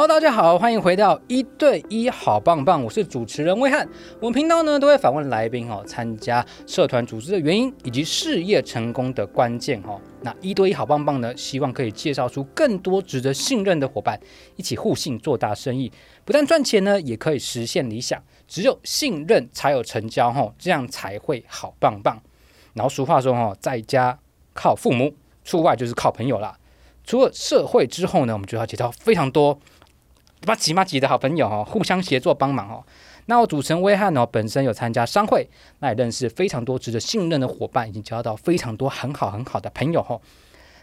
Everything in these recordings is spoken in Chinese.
Hello，大家好，欢迎回到一对一好棒棒，我是主持人威汉。我们频道呢都会访问来宾哦，参加社团组织的原因以及事业成功的关键哦。那一对一好棒棒呢，希望可以介绍出更多值得信任的伙伴，一起互信做大生意，不但赚钱呢，也可以实现理想。只有信任才有成交哦，这样才会好棒棒。然后俗话说哦，在家靠父母，出外就是靠朋友啦。除了社会之后呢，我们就要介绍非常多。把几嘛几的好朋友哦，互相协作帮忙哦。那我主持人威汉呢，本身有参加商会，那也认识非常多值得信任的伙伴，已经交到非常多很好很好的朋友哈。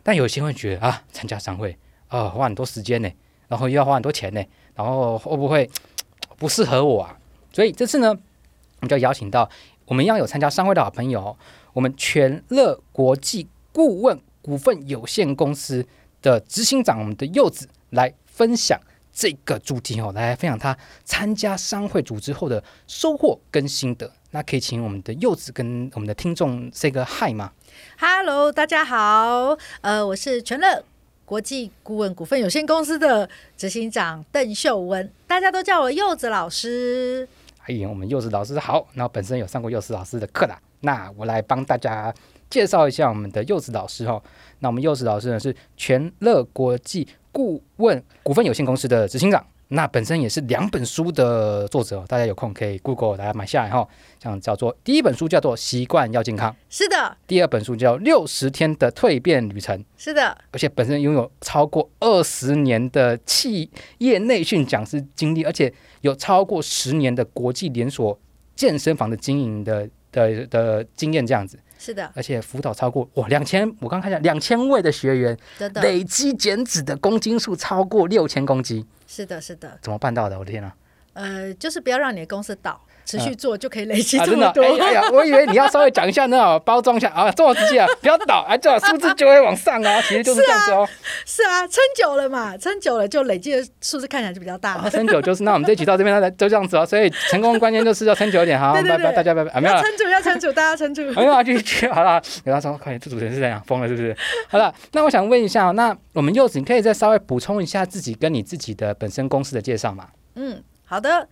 但有些会觉得啊，参加商会啊，花很多时间呢，然后又要花很多钱呢，然后会不会 不适合我啊？所以这次呢，我们就邀请到我们一样有参加商会的好朋友，我们全乐国际顾问股份有限公司的执行长，我们的柚子来分享。这个主题哦，来分享他参加商会组织后的收获跟心得。那可以请我们的柚子跟我们的听众 say 个 hi 吗？Hello，大家好，呃，我是全乐国际顾问股份有限公司的执行长邓秀文，大家都叫我柚子老师。哎呀我们柚子老师好，那本身有上过柚子老师的课啦。那我来帮大家介绍一下我们的柚子老师哦。那我们柚子老师呢是全乐国际。顾问股份有限公司的执行长，那本身也是两本书的作者，大家有空可以 Google 大家买下来哈。像叫做第一本书叫做《习惯要健康》，是的；第二本书叫《六十天的蜕变旅程》，是的。而且本身拥有超过二十年的企业内训讲师经历，而且有超过十年的国际连锁健身房的经营的的的经验，这样子。是的，而且辅导超过哇两千，我刚看一下两千位的学员，真的累积减脂的公斤数超过六千公斤。是的，是的，怎么办到的？我的天啊！呃，就是不要让你的公司倒。持续做就可以累积这么多。哎。哎呀，我以为你要稍微讲一下那种包装一下啊，这么直接啊，不要倒，哎，这数字就会往上啊。其实就是这样子哦。是啊，撑、啊、久了嘛，撑久了就累积的数字看起来就比较大。撑、啊、久就是那我们这集到这边，那就这样子哦。所以成功关键就是要撑久一点哈。拜拜，大家拜拜。啊，没有了。撑住，要撑住，大家撑住。没有啊，继续好了。有人说，快点，这主持人是这样疯了，是不是？好了，那我想问一下，那我们柚子，你可以再稍微补充一下自己跟你自己的本身公司的介绍吗？嗯，好的。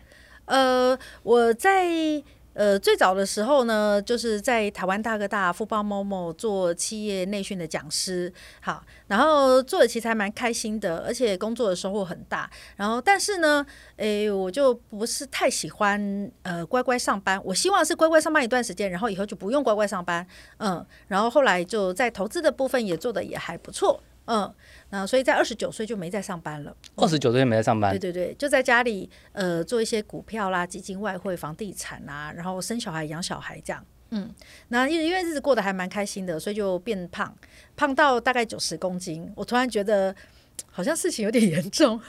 呃，我在。呃，最早的时候呢，就是在台湾大哥大、富邦某某做企业内训的讲师，好，然后做的其实还蛮开心的，而且工作的收获很大。然后，但是呢，诶，我就不是太喜欢呃乖乖上班。我希望是乖乖上班一段时间，然后以后就不用乖乖上班。嗯，然后后来就在投资的部分也做得也还不错。嗯，那所以在二十九岁就没再上班了。二十九岁没在上班？对对对，就在家里呃做一些股票啦、基金、外汇、房地产啊，然后生小孩、养小孩这样。嗯，那因为因为日子过得还蛮开心的，所以就变胖，胖到大概九十公斤。我突然觉得好像事情有点严重，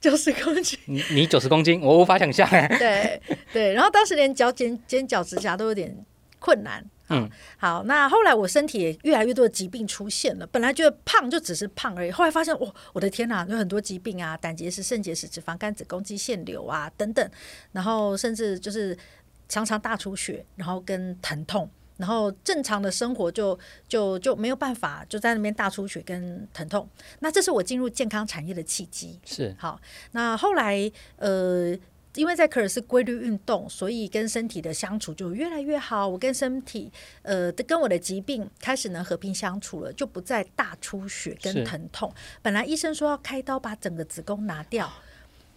九十公斤。你你九十公斤，我无法想象。对对，然后当时连脚剪剪脚趾甲都有点困难。嗯，好，那后来我身体也越来越多的疾病出现了。本来觉得胖就只是胖而已，后来发现，哇，我的天哪，有很多疾病啊，胆结石、肾结石、脂肪肝、子宫肌腺瘤啊等等，然后甚至就是常常大出血，然后跟疼痛，然后正常的生活就就就没有办法，就在那边大出血跟疼痛。那这是我进入健康产业的契机。是，好，那后来呃。因为在科尔斯规律运动，所以跟身体的相处就越来越好。我跟身体，呃，跟我的疾病开始能和平相处了，就不再大出血跟疼痛。本来医生说要开刀把整个子宫拿掉，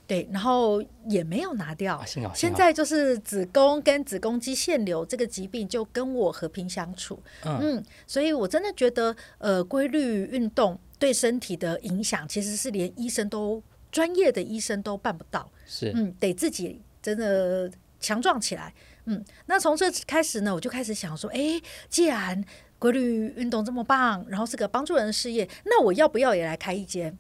对，然后也没有拿掉。现在就是子宫跟子宫肌腺瘤这个疾病就跟我和平相处。嗯，嗯，所以我真的觉得，呃，规律运动对身体的影响，其实是连医生都。专业的医生都办不到，是嗯，得自己真的强壮起来，嗯，那从这开始呢，我就开始想说，哎，既然规律运动这么棒，然后是个帮助人的事业，那我要不要也来开一间？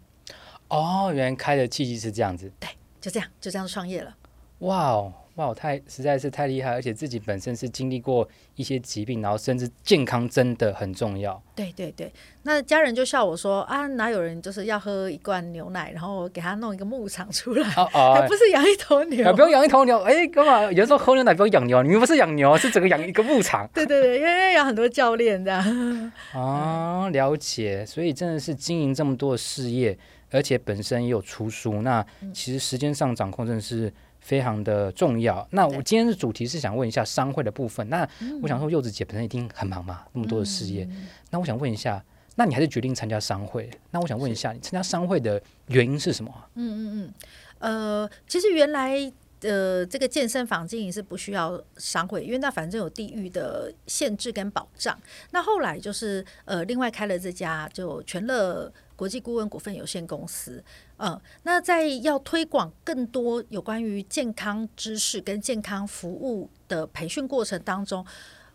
哦，原来开的契机是这样子，对，就这样，就这样创业了。哇哦！哇，太实在是太厉害，而且自己本身是经历过一些疾病，然后甚至健康真的很重要。对对对，那家人就笑我说啊，哪有人就是要喝一罐牛奶，然后给他弄一个牧场出来，哦哦、还不是养一头牛？啊、不用养一头牛，哎，干嘛？有时候喝牛奶不用养牛，你们不是养牛，是整个养一个牧场。对对对，因为有很多教练这样。啊，了解，所以真的是经营这么多的事业。而且本身也有出书，那其实时间上掌控真的是非常的重要。那我今天的主题是想问一下商会的部分。那我想说，柚子姐本身一定很忙嘛，那么多的事业。那我想问一下，那你还是决定参加商会？那我想问一下，你参加商会的原因是什么？嗯嗯嗯，呃，其实原来。呃，这个健身房经营是不需要商会，因为那反正有地域的限制跟保障。那后来就是呃，另外开了这家就全乐国际顾问股份有限公司。嗯、呃，那在要推广更多有关于健康知识跟健康服务的培训过程当中，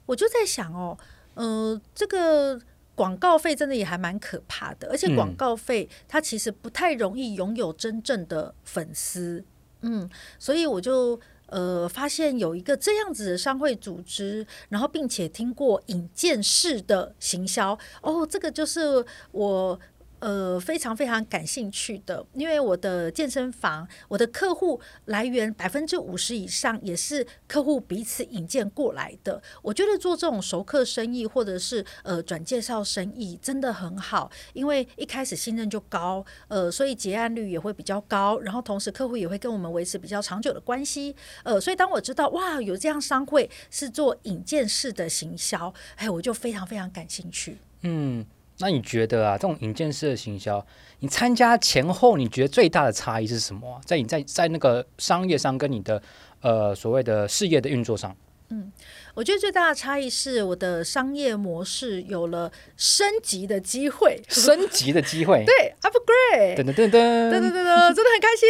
我就在想哦，呃，这个广告费真的也还蛮可怕的，而且广告费它其实不太容易拥有真正的粉丝。嗯，所以我就呃发现有一个这样子的商会组织，然后并且听过引荐式的行销哦，这个就是我。呃，非常非常感兴趣的，因为我的健身房，我的客户来源百分之五十以上也是客户彼此引荐过来的。我觉得做这种熟客生意或者是呃转介绍生意真的很好，因为一开始信任就高，呃，所以结案率也会比较高，然后同时客户也会跟我们维持比较长久的关系。呃，所以当我知道哇，有这样商会是做引荐式的行销，哎，我就非常非常感兴趣。嗯。那你觉得啊，这种引荐式的行销，你参加前后，你觉得最大的差异是什么？在你在在那个商业上，跟你的呃所谓的事业的运作上？嗯，我觉得最大的差异是我的商业模式有了升级的机会，升级的机会，对，upgrade，噔噔噔噔，噔噔噔噔，真的很开心。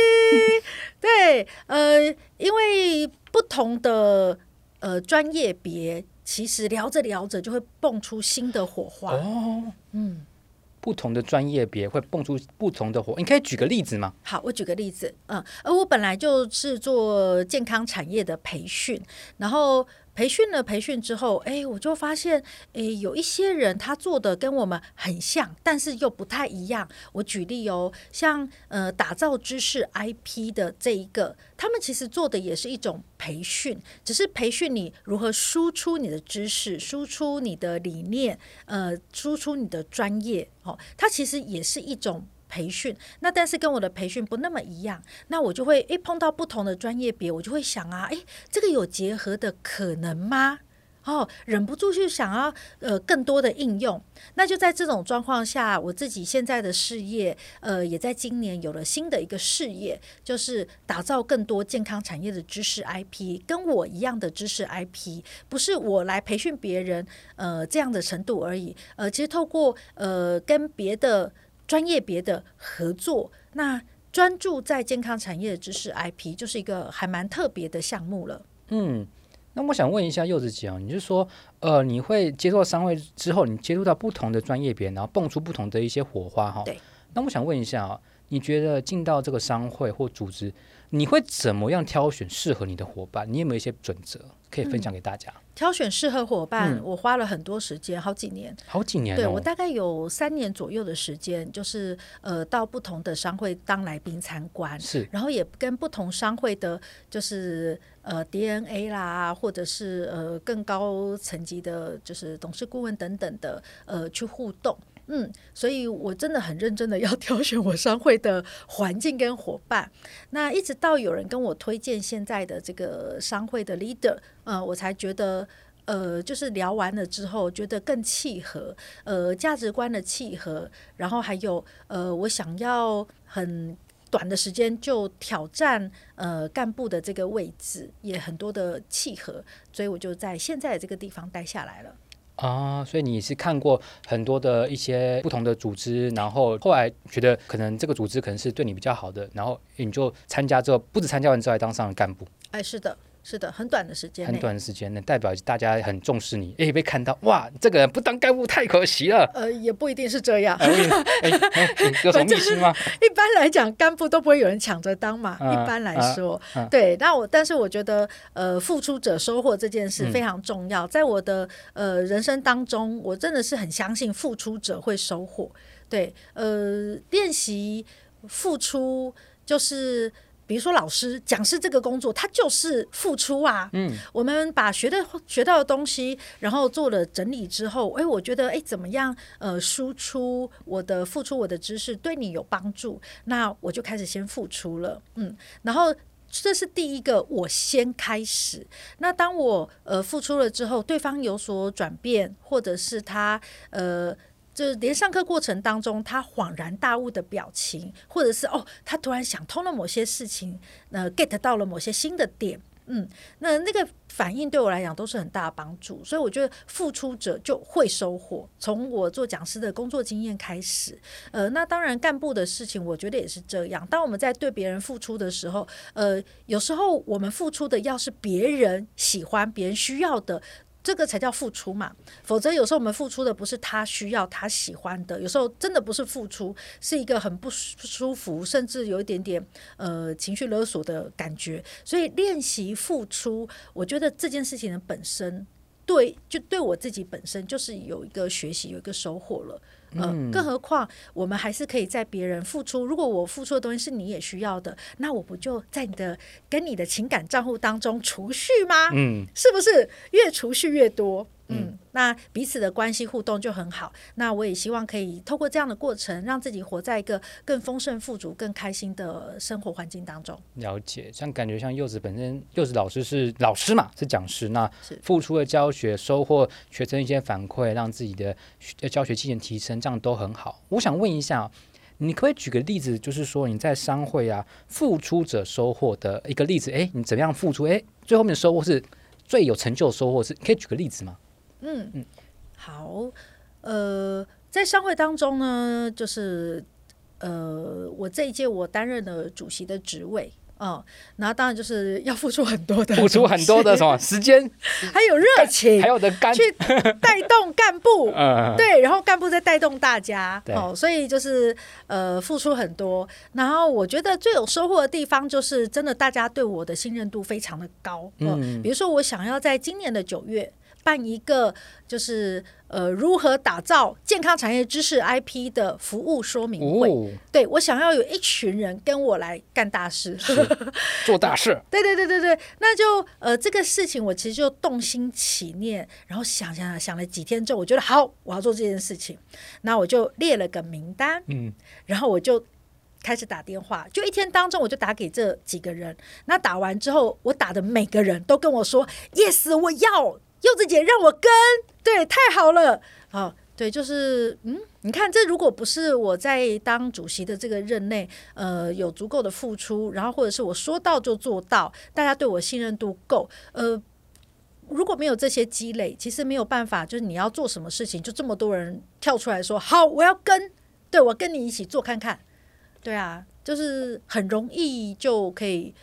对，呃，因为不同的呃专业别。其实聊着聊着就会蹦出新的火花哦，嗯，不同的专业别会蹦出不同的火，你可以举个例子吗？好，我举个例子，嗯，而我本来就是做健康产业的培训，然后。培训了培训之后，哎，我就发现，哎，有一些人他做的跟我们很像，但是又不太一样。我举例哦，像呃打造知识 IP 的这一个，他们其实做的也是一种培训，只是培训你如何输出你的知识，输出你的理念，呃，输出你的专业。哦，它其实也是一种。培训，那但是跟我的培训不那么一样，那我就会诶碰到不同的专业别，我就会想啊，诶，这个有结合的可能吗？哦，忍不住去想要呃更多的应用。那就在这种状况下，我自己现在的事业呃也在今年有了新的一个事业，就是打造更多健康产业的知识 IP，跟我一样的知识 IP，不是我来培训别人呃这样的程度而已。呃，其实透过呃跟别的。专业别的合作，那专注在健康产业的知识 IP，就是一个还蛮特别的项目了。嗯，那我想问一下柚子姐啊，你就说，呃，你会接触到商会之后，你接触到不同的专业别，然后蹦出不同的一些火花哈。对。那我想问一下啊，你觉得进到这个商会或组织，你会怎么样挑选适合你的伙伴？你有没有一些准则可以分享给大家？嗯挑选适合伙伴，嗯、我花了很多时间，好几年，好几年、哦。对，我大概有三年左右的时间，就是呃到不同的商会当来宾参观，是，然后也跟不同商会的，就是呃 DNA 啦，或者是呃更高层级的，就是董事顾问等等的，呃去互动。嗯，所以我真的很认真的要 挑选我商会的环境跟伙伴。那一直到有人跟我推荐现在的这个商会的 leader，呃，我才觉得，呃，就是聊完了之后觉得更契合，呃，价值观的契合，然后还有呃，我想要很短的时间就挑战呃干部的这个位置，也很多的契合，所以我就在现在这个地方待下来了。啊，所以你是看过很多的一些不同的组织，然后后来觉得可能这个组织可能是对你比较好的，然后你就参加之后，不止参加完之后还当上了干部。哎，是的。是的，很短的时间，很短的时间，那代表大家很重视你，哎，被看到，哇，这个人不当干部太可惜了。呃，也不一定是这样，哎哎哎、有什么秘辛吗？一般来讲，干部都不会有人抢着当嘛。啊、一般来说，对。那我，但是我觉得，呃，付出者收获这件事非常重要。嗯、在我的呃人生当中，我真的是很相信付出者会收获。对，呃，练习付出就是。比如说老师、讲师这个工作，他就是付出啊。嗯，我们把学的学到的东西，然后做了整理之后，哎，我觉得哎怎么样？呃，输出我的付出我的知识对你有帮助，那我就开始先付出了。嗯，然后这是第一个，我先开始。那当我呃付出了之后，对方有所转变，或者是他呃。就是连上课过程当中，他恍然大悟的表情，或者是哦，他突然想通了某些事情，呃，get 到了某些新的点，嗯，那那个反应对我来讲都是很大的帮助，所以我觉得付出者就会收获。从我做讲师的工作经验开始，呃，那当然干部的事情，我觉得也是这样。当我们在对别人付出的时候，呃，有时候我们付出的要是别人喜欢、别人需要的。这个才叫付出嘛，否则有时候我们付出的不是他需要、他喜欢的，有时候真的不是付出，是一个很不舒服，甚至有一点点呃情绪勒索的感觉。所以练习付出，我觉得这件事情的本身，对，就对我自己本身就是有一个学习、有一个收获了。嗯，更何况我们还是可以在别人付出。如果我付出的东西是你也需要的，那我不就在你的跟你的情感账户当中储蓄吗？嗯，是不是越储蓄越多？嗯，那彼此的关系互动就很好。那我也希望可以透过这样的过程，让自己活在一个更丰盛、富足、更开心的生活环境当中。了解，像感觉像柚子本身，柚子老师是老师嘛，是讲师，那付出的教学，收获学生一些反馈，让自己的教学技能提升，这样都很好。我想问一下，你可，可以举个例子，就是说你在商会啊，付出者收获的一个例子，哎，你怎么样付出？哎，最后面的收获是最有成就的收获，是可以举个例子吗？嗯。嗯，好，呃，在商会当中呢，就是呃，我这一届我担任了主席的职位啊，然后当然就是要付出很多的，付出很多的什么？时间，还有热情，还有的干？去带动干部，对，然后干部再带动大家，哦，所以就是呃，付出很多。然后我觉得最有收获的地方，就是真的大家对我的信任度非常的高，嗯，比如说我想要在今年的九月。办一个就是呃如何打造健康产业知识 IP 的服务说明会，哦、对，我想要有一群人跟我来干大事，做大事。对对对对对，那就呃这个事情我其实就动心起念，然后想想想想了几天之后，我觉得好，我要做这件事情，那我就列了个名单，嗯，然后我就开始打电话，就一天当中我就打给这几个人，那打完之后，我打的每个人都跟我说 yes，我要。柚子姐让我跟，对，太好了，好，对，就是，嗯，你看，这如果不是我在当主席的这个任内，呃，有足够的付出，然后或者是我说到就做到，大家对我信任度够，呃，如果没有这些积累，其实没有办法，就是你要做什么事情，就这么多人跳出来说好，我要跟，对，我跟你一起做看看，对啊，就是很容易就可以，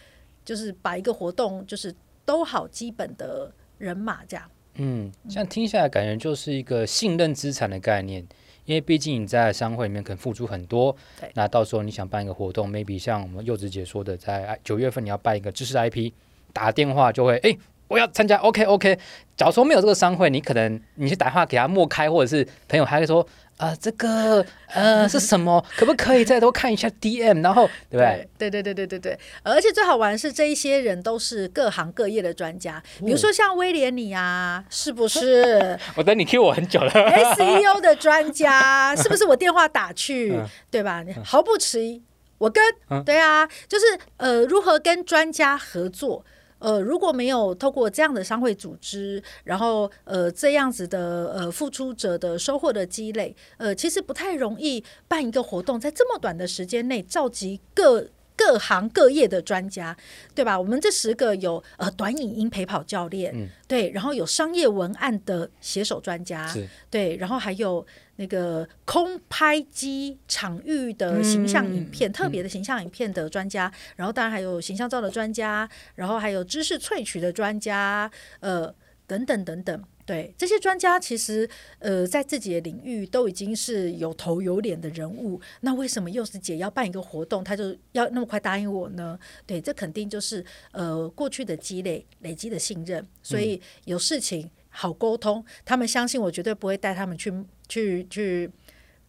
就是把一个活动就是都好基本的。人马这样，嗯，像听下来感觉就是一个信任资产的概念，因为毕竟你在商会里面可能付出很多，对，那到时候你想办一个活动，maybe 像我们柚子姐说的，在九月份你要办一个知识 IP，打电话就会，哎，我要参加，OK OK，假如说没有这个商会，你可能你去打电话给他默开，或者是朋友他会说。啊、呃，这个呃是什么？可不可以再多看一下 DM？然后对不对？对对对对对对。而且最好玩的是，这一些人都是各行各业的专家，比如说像威廉你啊，是不是？我等你 Q 我很久了。SEO 的专家是不是？我电话打去，对吧？毫不迟疑，我跟。对啊，就是呃，如何跟专家合作？呃，如果没有透过这样的商会组织，然后呃这样子的呃付出者的收获的积累，呃，其实不太容易办一个活动，在这么短的时间内召集各各行各业的专家，对吧？我们这十个有呃短影音陪跑教练，嗯、对，然后有商业文案的写手专家，对，然后还有。那个空拍机场域的形象影片，嗯、特别的形象影片的专家，嗯、然后当然还有形象照的专家，然后还有知识萃取的专家，呃，等等等等。对，这些专家其实呃，在自己的领域都已经是有头有脸的人物。那为什么幼师姐要办一个活动，她就要那么快答应我呢？对，这肯定就是呃过去的积累累积的信任，所以有事情好沟通，他们相信我绝对不会带他们去。去去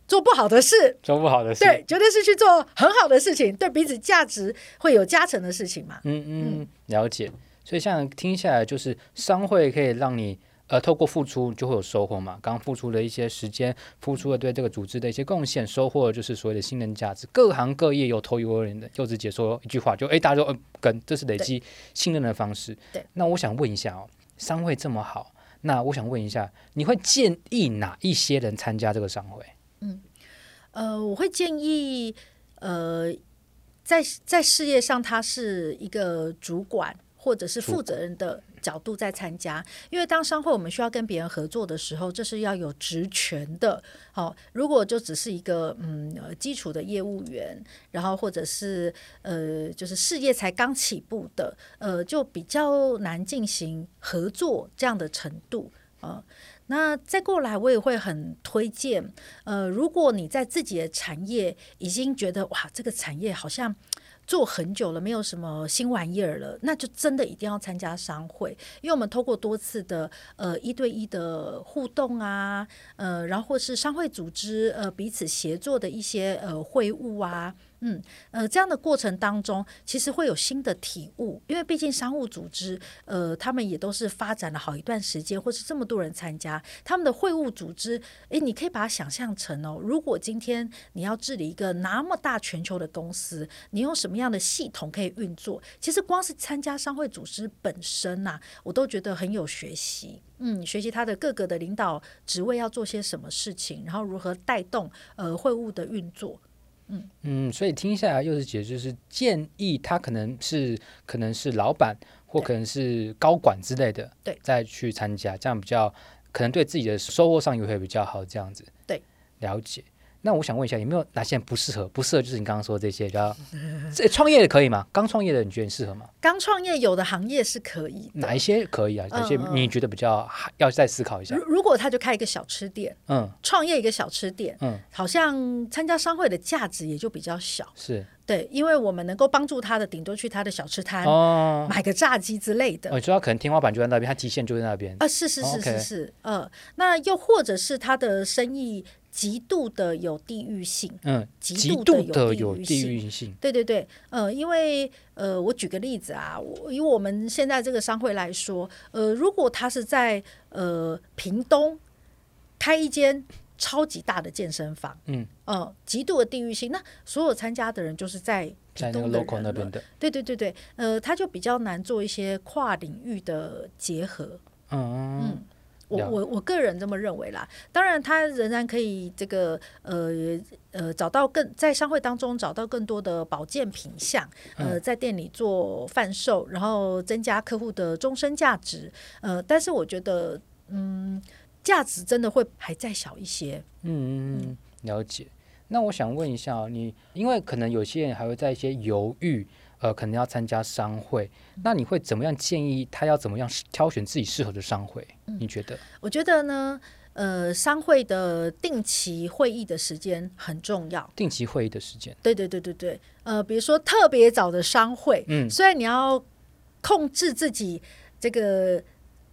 做不好的事，做不好的事，对，绝对是去做很好的事情，对彼此价值会有加成的事情嘛。嗯嗯，了解。所以像听下来，就是商会可以让你呃透过付出就会有收获嘛。刚付出了一些时间，付出了对这个组织的一些贡献，收获就是所谓的信任价值。各行各业有头有尾的，柚子姐说一句话，就哎大家都嗯跟，这是累积信任的方式。对。那我想问一下哦，商会这么好，那我想问一下，你会建议哪一些人参加这个商会？嗯，呃，我会建议，呃，在在事业上他是一个主管或者是负责人的角度在参加，因为当商会我们需要跟别人合作的时候，这是要有职权的。好、如果就只是一个嗯基础的业务员，然后或者是呃就是事业才刚起步的，呃，就比较难进行合作这样的程度啊。呃那再过来，我也会很推荐。呃，如果你在自己的产业已经觉得哇，这个产业好像做很久了，没有什么新玩意儿了，那就真的一定要参加商会，因为我们透过多次的呃一对一的互动啊，呃，然后或是商会组织呃彼此协作的一些呃会务啊。嗯，呃，这样的过程当中，其实会有新的体悟，因为毕竟商务组织，呃，他们也都是发展了好一段时间，或是这么多人参加他们的会务组织，诶，你可以把它想象成哦，如果今天你要治理一个那么大全球的公司，你用什么样的系统可以运作？其实光是参加商会组织本身呐、我都觉得很有学习。嗯，学习他的各个的领导职位要做些什么事情，然后如何带动呃会务的运作。嗯嗯，所以听下来，柚子姐就是建议他可能是可能是老板或可能是高管之类的，对，再去参加，这样比较可能对自己的收获上也会比较好，这样子。对，了解。那我想问一下，有没有哪些人不适合？不适合就是你刚刚说的这些，比较这创业的可以吗？刚创业的你觉得你适合吗？刚创业有的行业是可以，哪一些可以啊？哪些你觉得比较要再思考一下？如如果他就开一个小吃店，嗯，创业一个小吃店，嗯，好像参加商会的价值也就比较小，是对，因为我们能够帮助他的，顶多去他的小吃摊哦，买个炸鸡之类的。哦，主要可能天花板就在那边，他极限就在那边啊，是是是是是，呃，那又或者是他的生意。极度的有地域性，嗯，极度的有地域性，对对对，呃，因为呃，我举个例子啊，我以我们现在这个商会来说，呃，如果他是在呃屏东开一间超级大的健身房，嗯，呃，极度的地域性，那所有参加的人就是在屏东的人那边的，对对对对，呃，他就比较难做一些跨领域的结合，嗯。嗯。我我我个人这么认为啦，当然他仍然可以这个呃呃找到更在商会当中找到更多的保健品项，呃在店里做贩售，然后增加客户的终身价值，呃，但是我觉得嗯价值真的会还再小一些。嗯嗯，了解。那我想问一下你，因为可能有些人还会在一些犹豫。呃，可能要参加商会，那你会怎么样建议他要怎么样挑选自己适合的商会？嗯，你觉得？我觉得呢，呃，商会的定期会议的时间很重要。定期会议的时间？对对对对对。呃，比如说特别早的商会，嗯，虽然你要控制自己这个。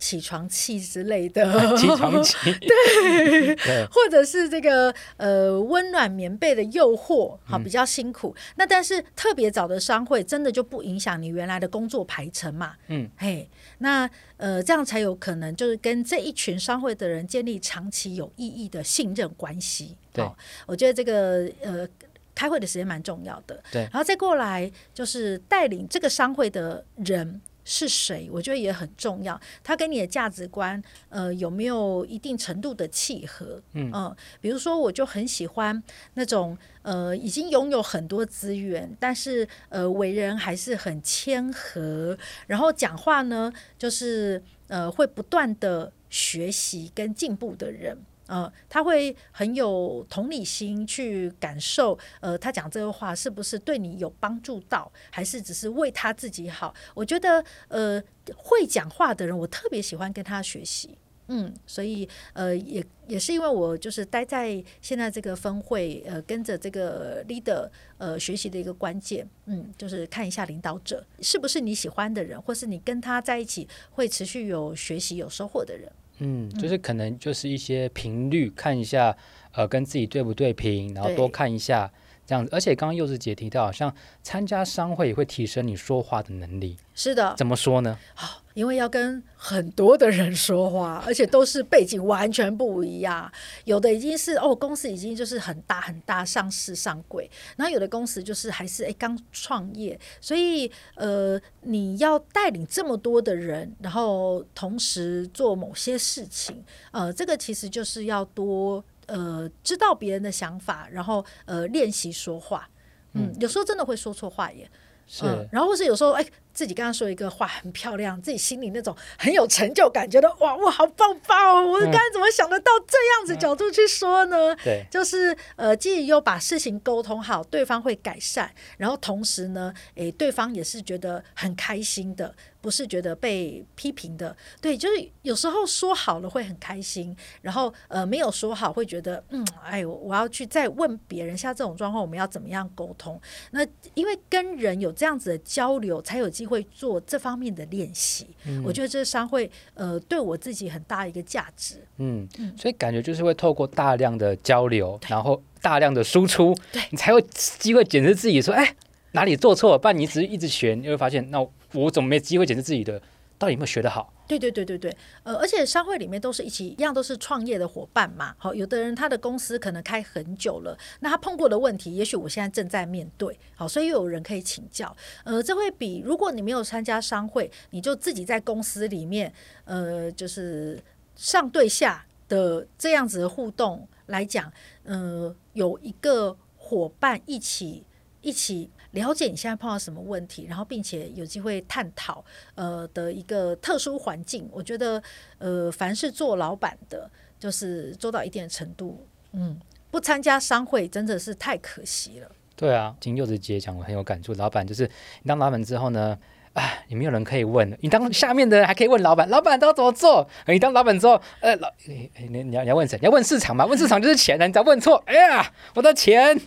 起床气之类的，起床气，对，或者是这个呃温暖棉被的诱惑，好，比较辛苦。嗯、那但是特别早的商会，真的就不影响你原来的工作排程嘛？嗯，嘿，那呃这样才有可能就是跟这一群商会的人建立长期有意义的信任关系。对，我觉得这个呃开会的时间蛮重要的。对，然后再过来就是带领这个商会的人。是谁？我觉得也很重要。他跟你的价值观，呃，有没有一定程度的契合？嗯、呃，比如说，我就很喜欢那种呃，已经拥有很多资源，但是呃，为人还是很谦和，然后讲话呢，就是呃，会不断的学习跟进步的人。呃，他会很有同理心去感受，呃，他讲这个话是不是对你有帮助到，还是只是为他自己好？我觉得，呃，会讲话的人，我特别喜欢跟他学习，嗯，所以，呃，也也是因为我就是待在现在这个分会，呃，跟着这个 leader，呃，学习的一个关键，嗯，就是看一下领导者是不是你喜欢的人，或是你跟他在一起会持续有学习、有收获的人。嗯，就是可能就是一些频率看一下，呃，跟自己对不对频，然后多看一下这样子。而且刚刚柚子姐提到，像参加商会也会提升你说话的能力。是的，怎么说呢？好，因为要跟很多的人说话，而且都是背景完全不一样。有的已经是哦，公司已经就是很大很大，上市上柜，然后有的公司就是还是哎刚创业，所以呃，你要带领这么多的人，然后同时做某些事情，呃，这个其实就是要多呃知道别人的想法，然后呃练习说话。嗯，嗯，有时候真的会说错话耶。是、嗯，然后或是有时候哎。自己刚刚说一个话很漂亮，自己心里那种很有成就感，觉得哇我好棒棒哦！我刚才怎么想得到这样子角度去说呢？对、嗯，就是呃，既又把事情沟通好，对方会改善，然后同时呢，诶，对方也是觉得很开心的，不是觉得被批评的。对，就是有时候说好了会很开心，然后呃没有说好会觉得嗯，哎呦，我要去再问别人，像这种状况我们要怎么样沟通？那因为跟人有这样子的交流，才有机会做这方面的练习，嗯、我觉得这商会呃对我自己很大一个价值。嗯嗯，所以感觉就是会透过大量的交流，然后大量的输出，对你才会机会检视自己说，哎，哪里做错了？不然你只是一直学，你会发现，那我怎么没机会检视自己的？到底有没有学得好？对对对对对，呃，而且商会里面都是一起一样，都是创业的伙伴嘛。好，有的人他的公司可能开很久了，那他碰过的问题，也许我现在正在面对。好，所以又有人可以请教。呃，这会比如果你没有参加商会，你就自己在公司里面，呃，就是上对下的这样子的互动来讲，呃，有一个伙伴一起一起。了解你现在碰到什么问题，然后并且有机会探讨，呃的一个特殊环境，我觉得，呃，凡是做老板的，就是做到一定的程度，嗯，不参加商会真的是太可惜了。对啊，听柚子姐讲，我很有感触。老板就是你当老板之后呢，哎，你没有人可以问，你当下面的人还可以问老板，老板都要怎么做？你当老板之后，呃，老，你你你要你要问谁？你要问市场嘛？问市场就是钱，你只要问错，哎呀，我的钱。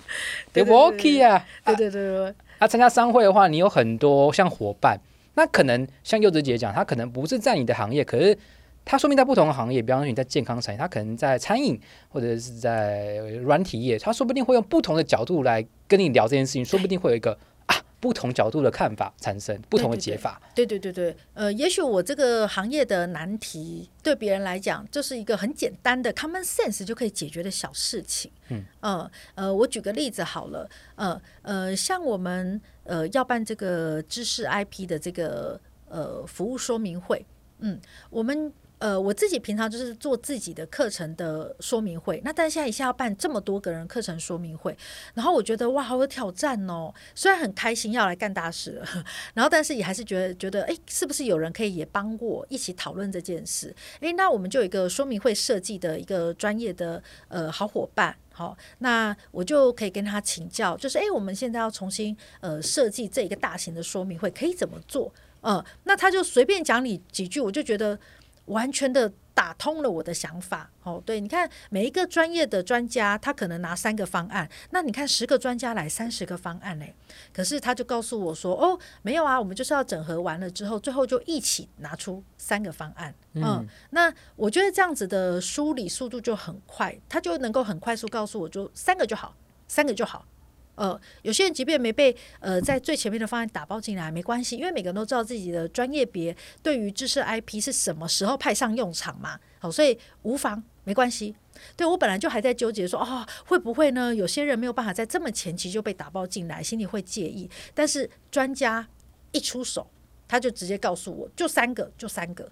得 worky 啊！对对对对，啊参加商会的话，你有很多像伙伴，那可能像柚子姐讲，她可能不是在你的行业，可是他说明在不同的行业，比方说你在健康产业，他可能在餐饮或者是在软体业，他说不定会用不同的角度来跟你聊这件事情，说不定会有一个。不同角度的看法产生不同的解法。对对对对，呃，也许我这个行业的难题对别人来讲，就是一个很简单的 common sense 就可以解决的小事情。嗯，呃，呃，我举个例子好了，呃呃，像我们呃要办这个知识 IP 的这个呃服务说明会，嗯，我们。呃，我自己平常就是做自己的课程的说明会，那但现在一下要办这么多个人课程说明会，然后我觉得哇，好有挑战哦。虽然很开心要来干大事了，然后但是也还是觉得觉得，哎，是不是有人可以也帮我一起讨论这件事？哎，那我们就有一个说明会设计的一个专业的呃好伙伴，好，那我就可以跟他请教，就是哎，我们现在要重新呃设计这一个大型的说明会，可以怎么做？呃，那他就随便讲你几句，我就觉得。完全的打通了我的想法，哦，对，你看每一个专业的专家，他可能拿三个方案，那你看十个专家来三十个方案嘞，可是他就告诉我说，哦，没有啊，我们就是要整合完了之后，最后就一起拿出三个方案，嗯，嗯，那我觉得这样子的梳理速度就很快，他就能够很快速告诉我就三个就好，三个就好。呃，有些人即便没被呃在最前面的方案打包进来，没关系，因为每个人都知道自己的专业别对于知识 IP 是什么时候派上用场嘛。好，所以无妨，没关系。对，我本来就还在纠结说，哦，会不会呢？有些人没有办法在这么前期就被打包进来，心里会介意。但是专家一出手，他就直接告诉我，就三个，就三个。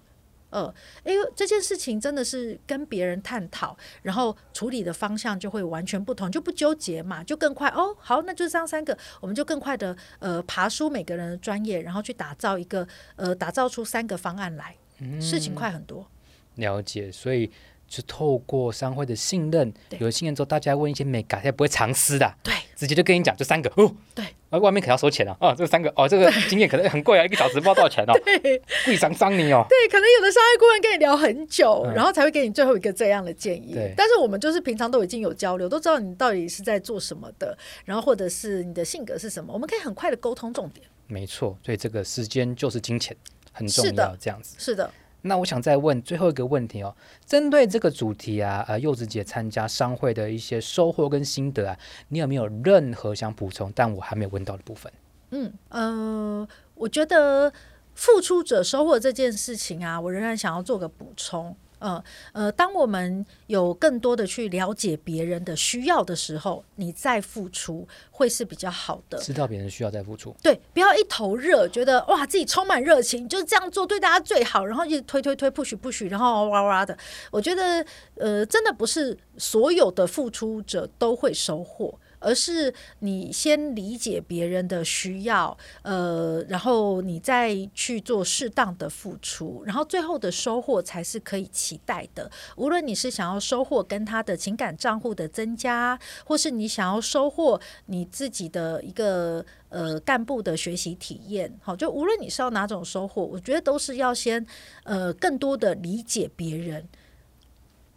呃，哎呦，这件事情真的是跟别人探讨，然后处理的方向就会完全不同，就不纠结嘛，就更快哦。好，那就这样三个，我们就更快的呃爬梳每个人的专业，然后去打造一个呃打造出三个方案来，嗯、事情快很多。了解，所以。是透过商会的信任，有了信任之后，大家问一些美感，他也不会藏私的，对，直接就跟你讲，就三个哦，对，而外面可能要收钱啊，哦，这三个哦，这个经验可能很贵啊，一个小时不知道多少钱哦，对，贵伤伤你哦，对，可能有的商业顾问跟你聊很久，嗯，然后才会给你最后一个这样的建议，对，但是我们就是平常都已经有交流，都知道你到底是在做什么的，然后或者是你的性格是什么，我们可以很快的沟通重点，没错，所以这个时间就是金钱，很重要，这样子，是的。那我想再问最后一个问题哦，针对这个主题啊，呃，柚子姐参加商会的一些收获跟心得啊，你有没有任何想补充，但我还没有问到的部分？嗯，呃，我觉得付出者收获这件事情啊，我仍然想要做个补充。呃呃，当我们有更多的去了解别人的需要的时候，你再付出会是比较好的。知道别人需要再付出，对，不要一头热，觉得哇自己充满热情，就是这样做对大家最好，然后一直推推推，push push，然后哇哇的。我觉得呃，真的不是所有的付出者都会收获。而是你先理解别人的需要，呃，然后你再去做适当的付出，然后最后的收获才是可以期待的。无论你是想要收获跟他的情感账户的增加，或是你想要收获你自己的一个呃干部的学习体验，好，就无论你是要哪种收获，我觉得都是要先呃更多的理解别人。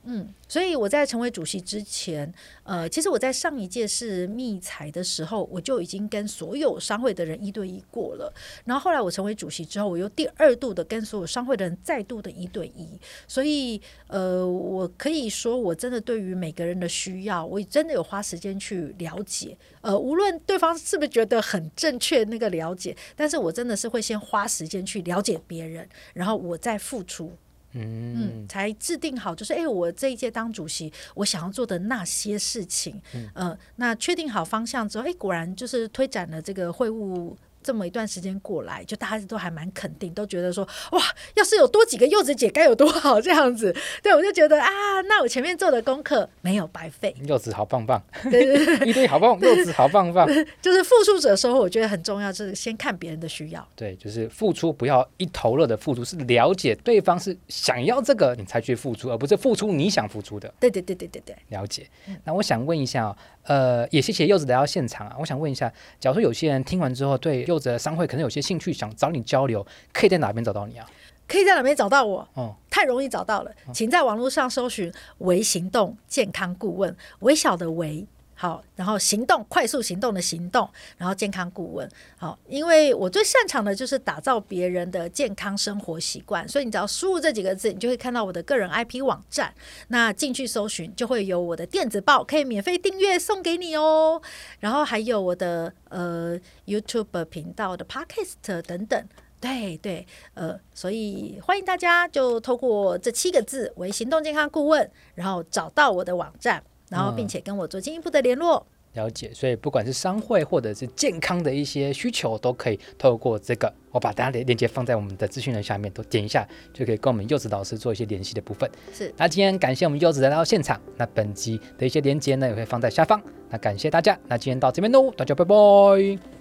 嗯，所以我在成为主席之前，呃，其实我在上一届是密裁的时候，我就已经跟所有商会的人一对一过了。然后后来我成为主席之后，我又第二度的跟所有商会的人再度的一对一。所以，呃，我可以说，我真的对于每个人的需要，我真的有花时间去了解。呃，无论对方是不是觉得很正确那个了解，但是我真的是会先花时间去了解别人，然后我再付出。嗯，才制定好，就是哎，我这一届当主席，我想要做的那些事情，嗯、呃，那确定好方向之后，哎，果然就是推展了这个会务。这么一段时间过来，就大家都还蛮肯定，都觉得说哇，要是有多几个柚子姐该有多好这样子。对，我就觉得啊，那我前面做的功课没有白费。柚子好棒棒，对对对，一堆好棒，柚子好棒棒。就是付出者的时候，我觉得很重要，就是先看别人的需要。对，就是付出不要一头热的付出，是了解对方是想要这个你才去付出，而不是付出你想付出的。对对对对对对，了解。那我想问一下哦，呃，也谢谢柚子来到现场啊。我想问一下，假如说有些人听完之后对柚柚子的商会可能有些兴趣，想找你交流，可以在哪边找到你啊？可以在哪边找到我？哦，太容易找到了，请在网络上搜寻“微行动健康顾问”，微小的微。好，然后行动，快速行动的行动，然后健康顾问。好，因为我最擅长的就是打造别人的健康生活习惯，所以你只要输入这几个字，你就会看到我的个人 IP 网站。那进去搜寻，就会有我的电子报，可以免费订阅送给你哦。然后还有我的呃 YouTube 频道的 Podcast 等等。对对，呃，所以欢迎大家就透过这七个字为行动健康顾问，然后找到我的网站。然后，并且跟我做进一步的联络。嗯，了解。所以，不管是商会或者是健康的一些需求，都可以透过这个，我把大家的链接放在我们的资讯栏下面，都点一下就可以跟我们柚子老师做一些联系的部分。是。那今天感谢我们柚子来到现场，那本集的一些连接呢也会放在下方。那感谢大家，那今天到这边喽，大家拜拜。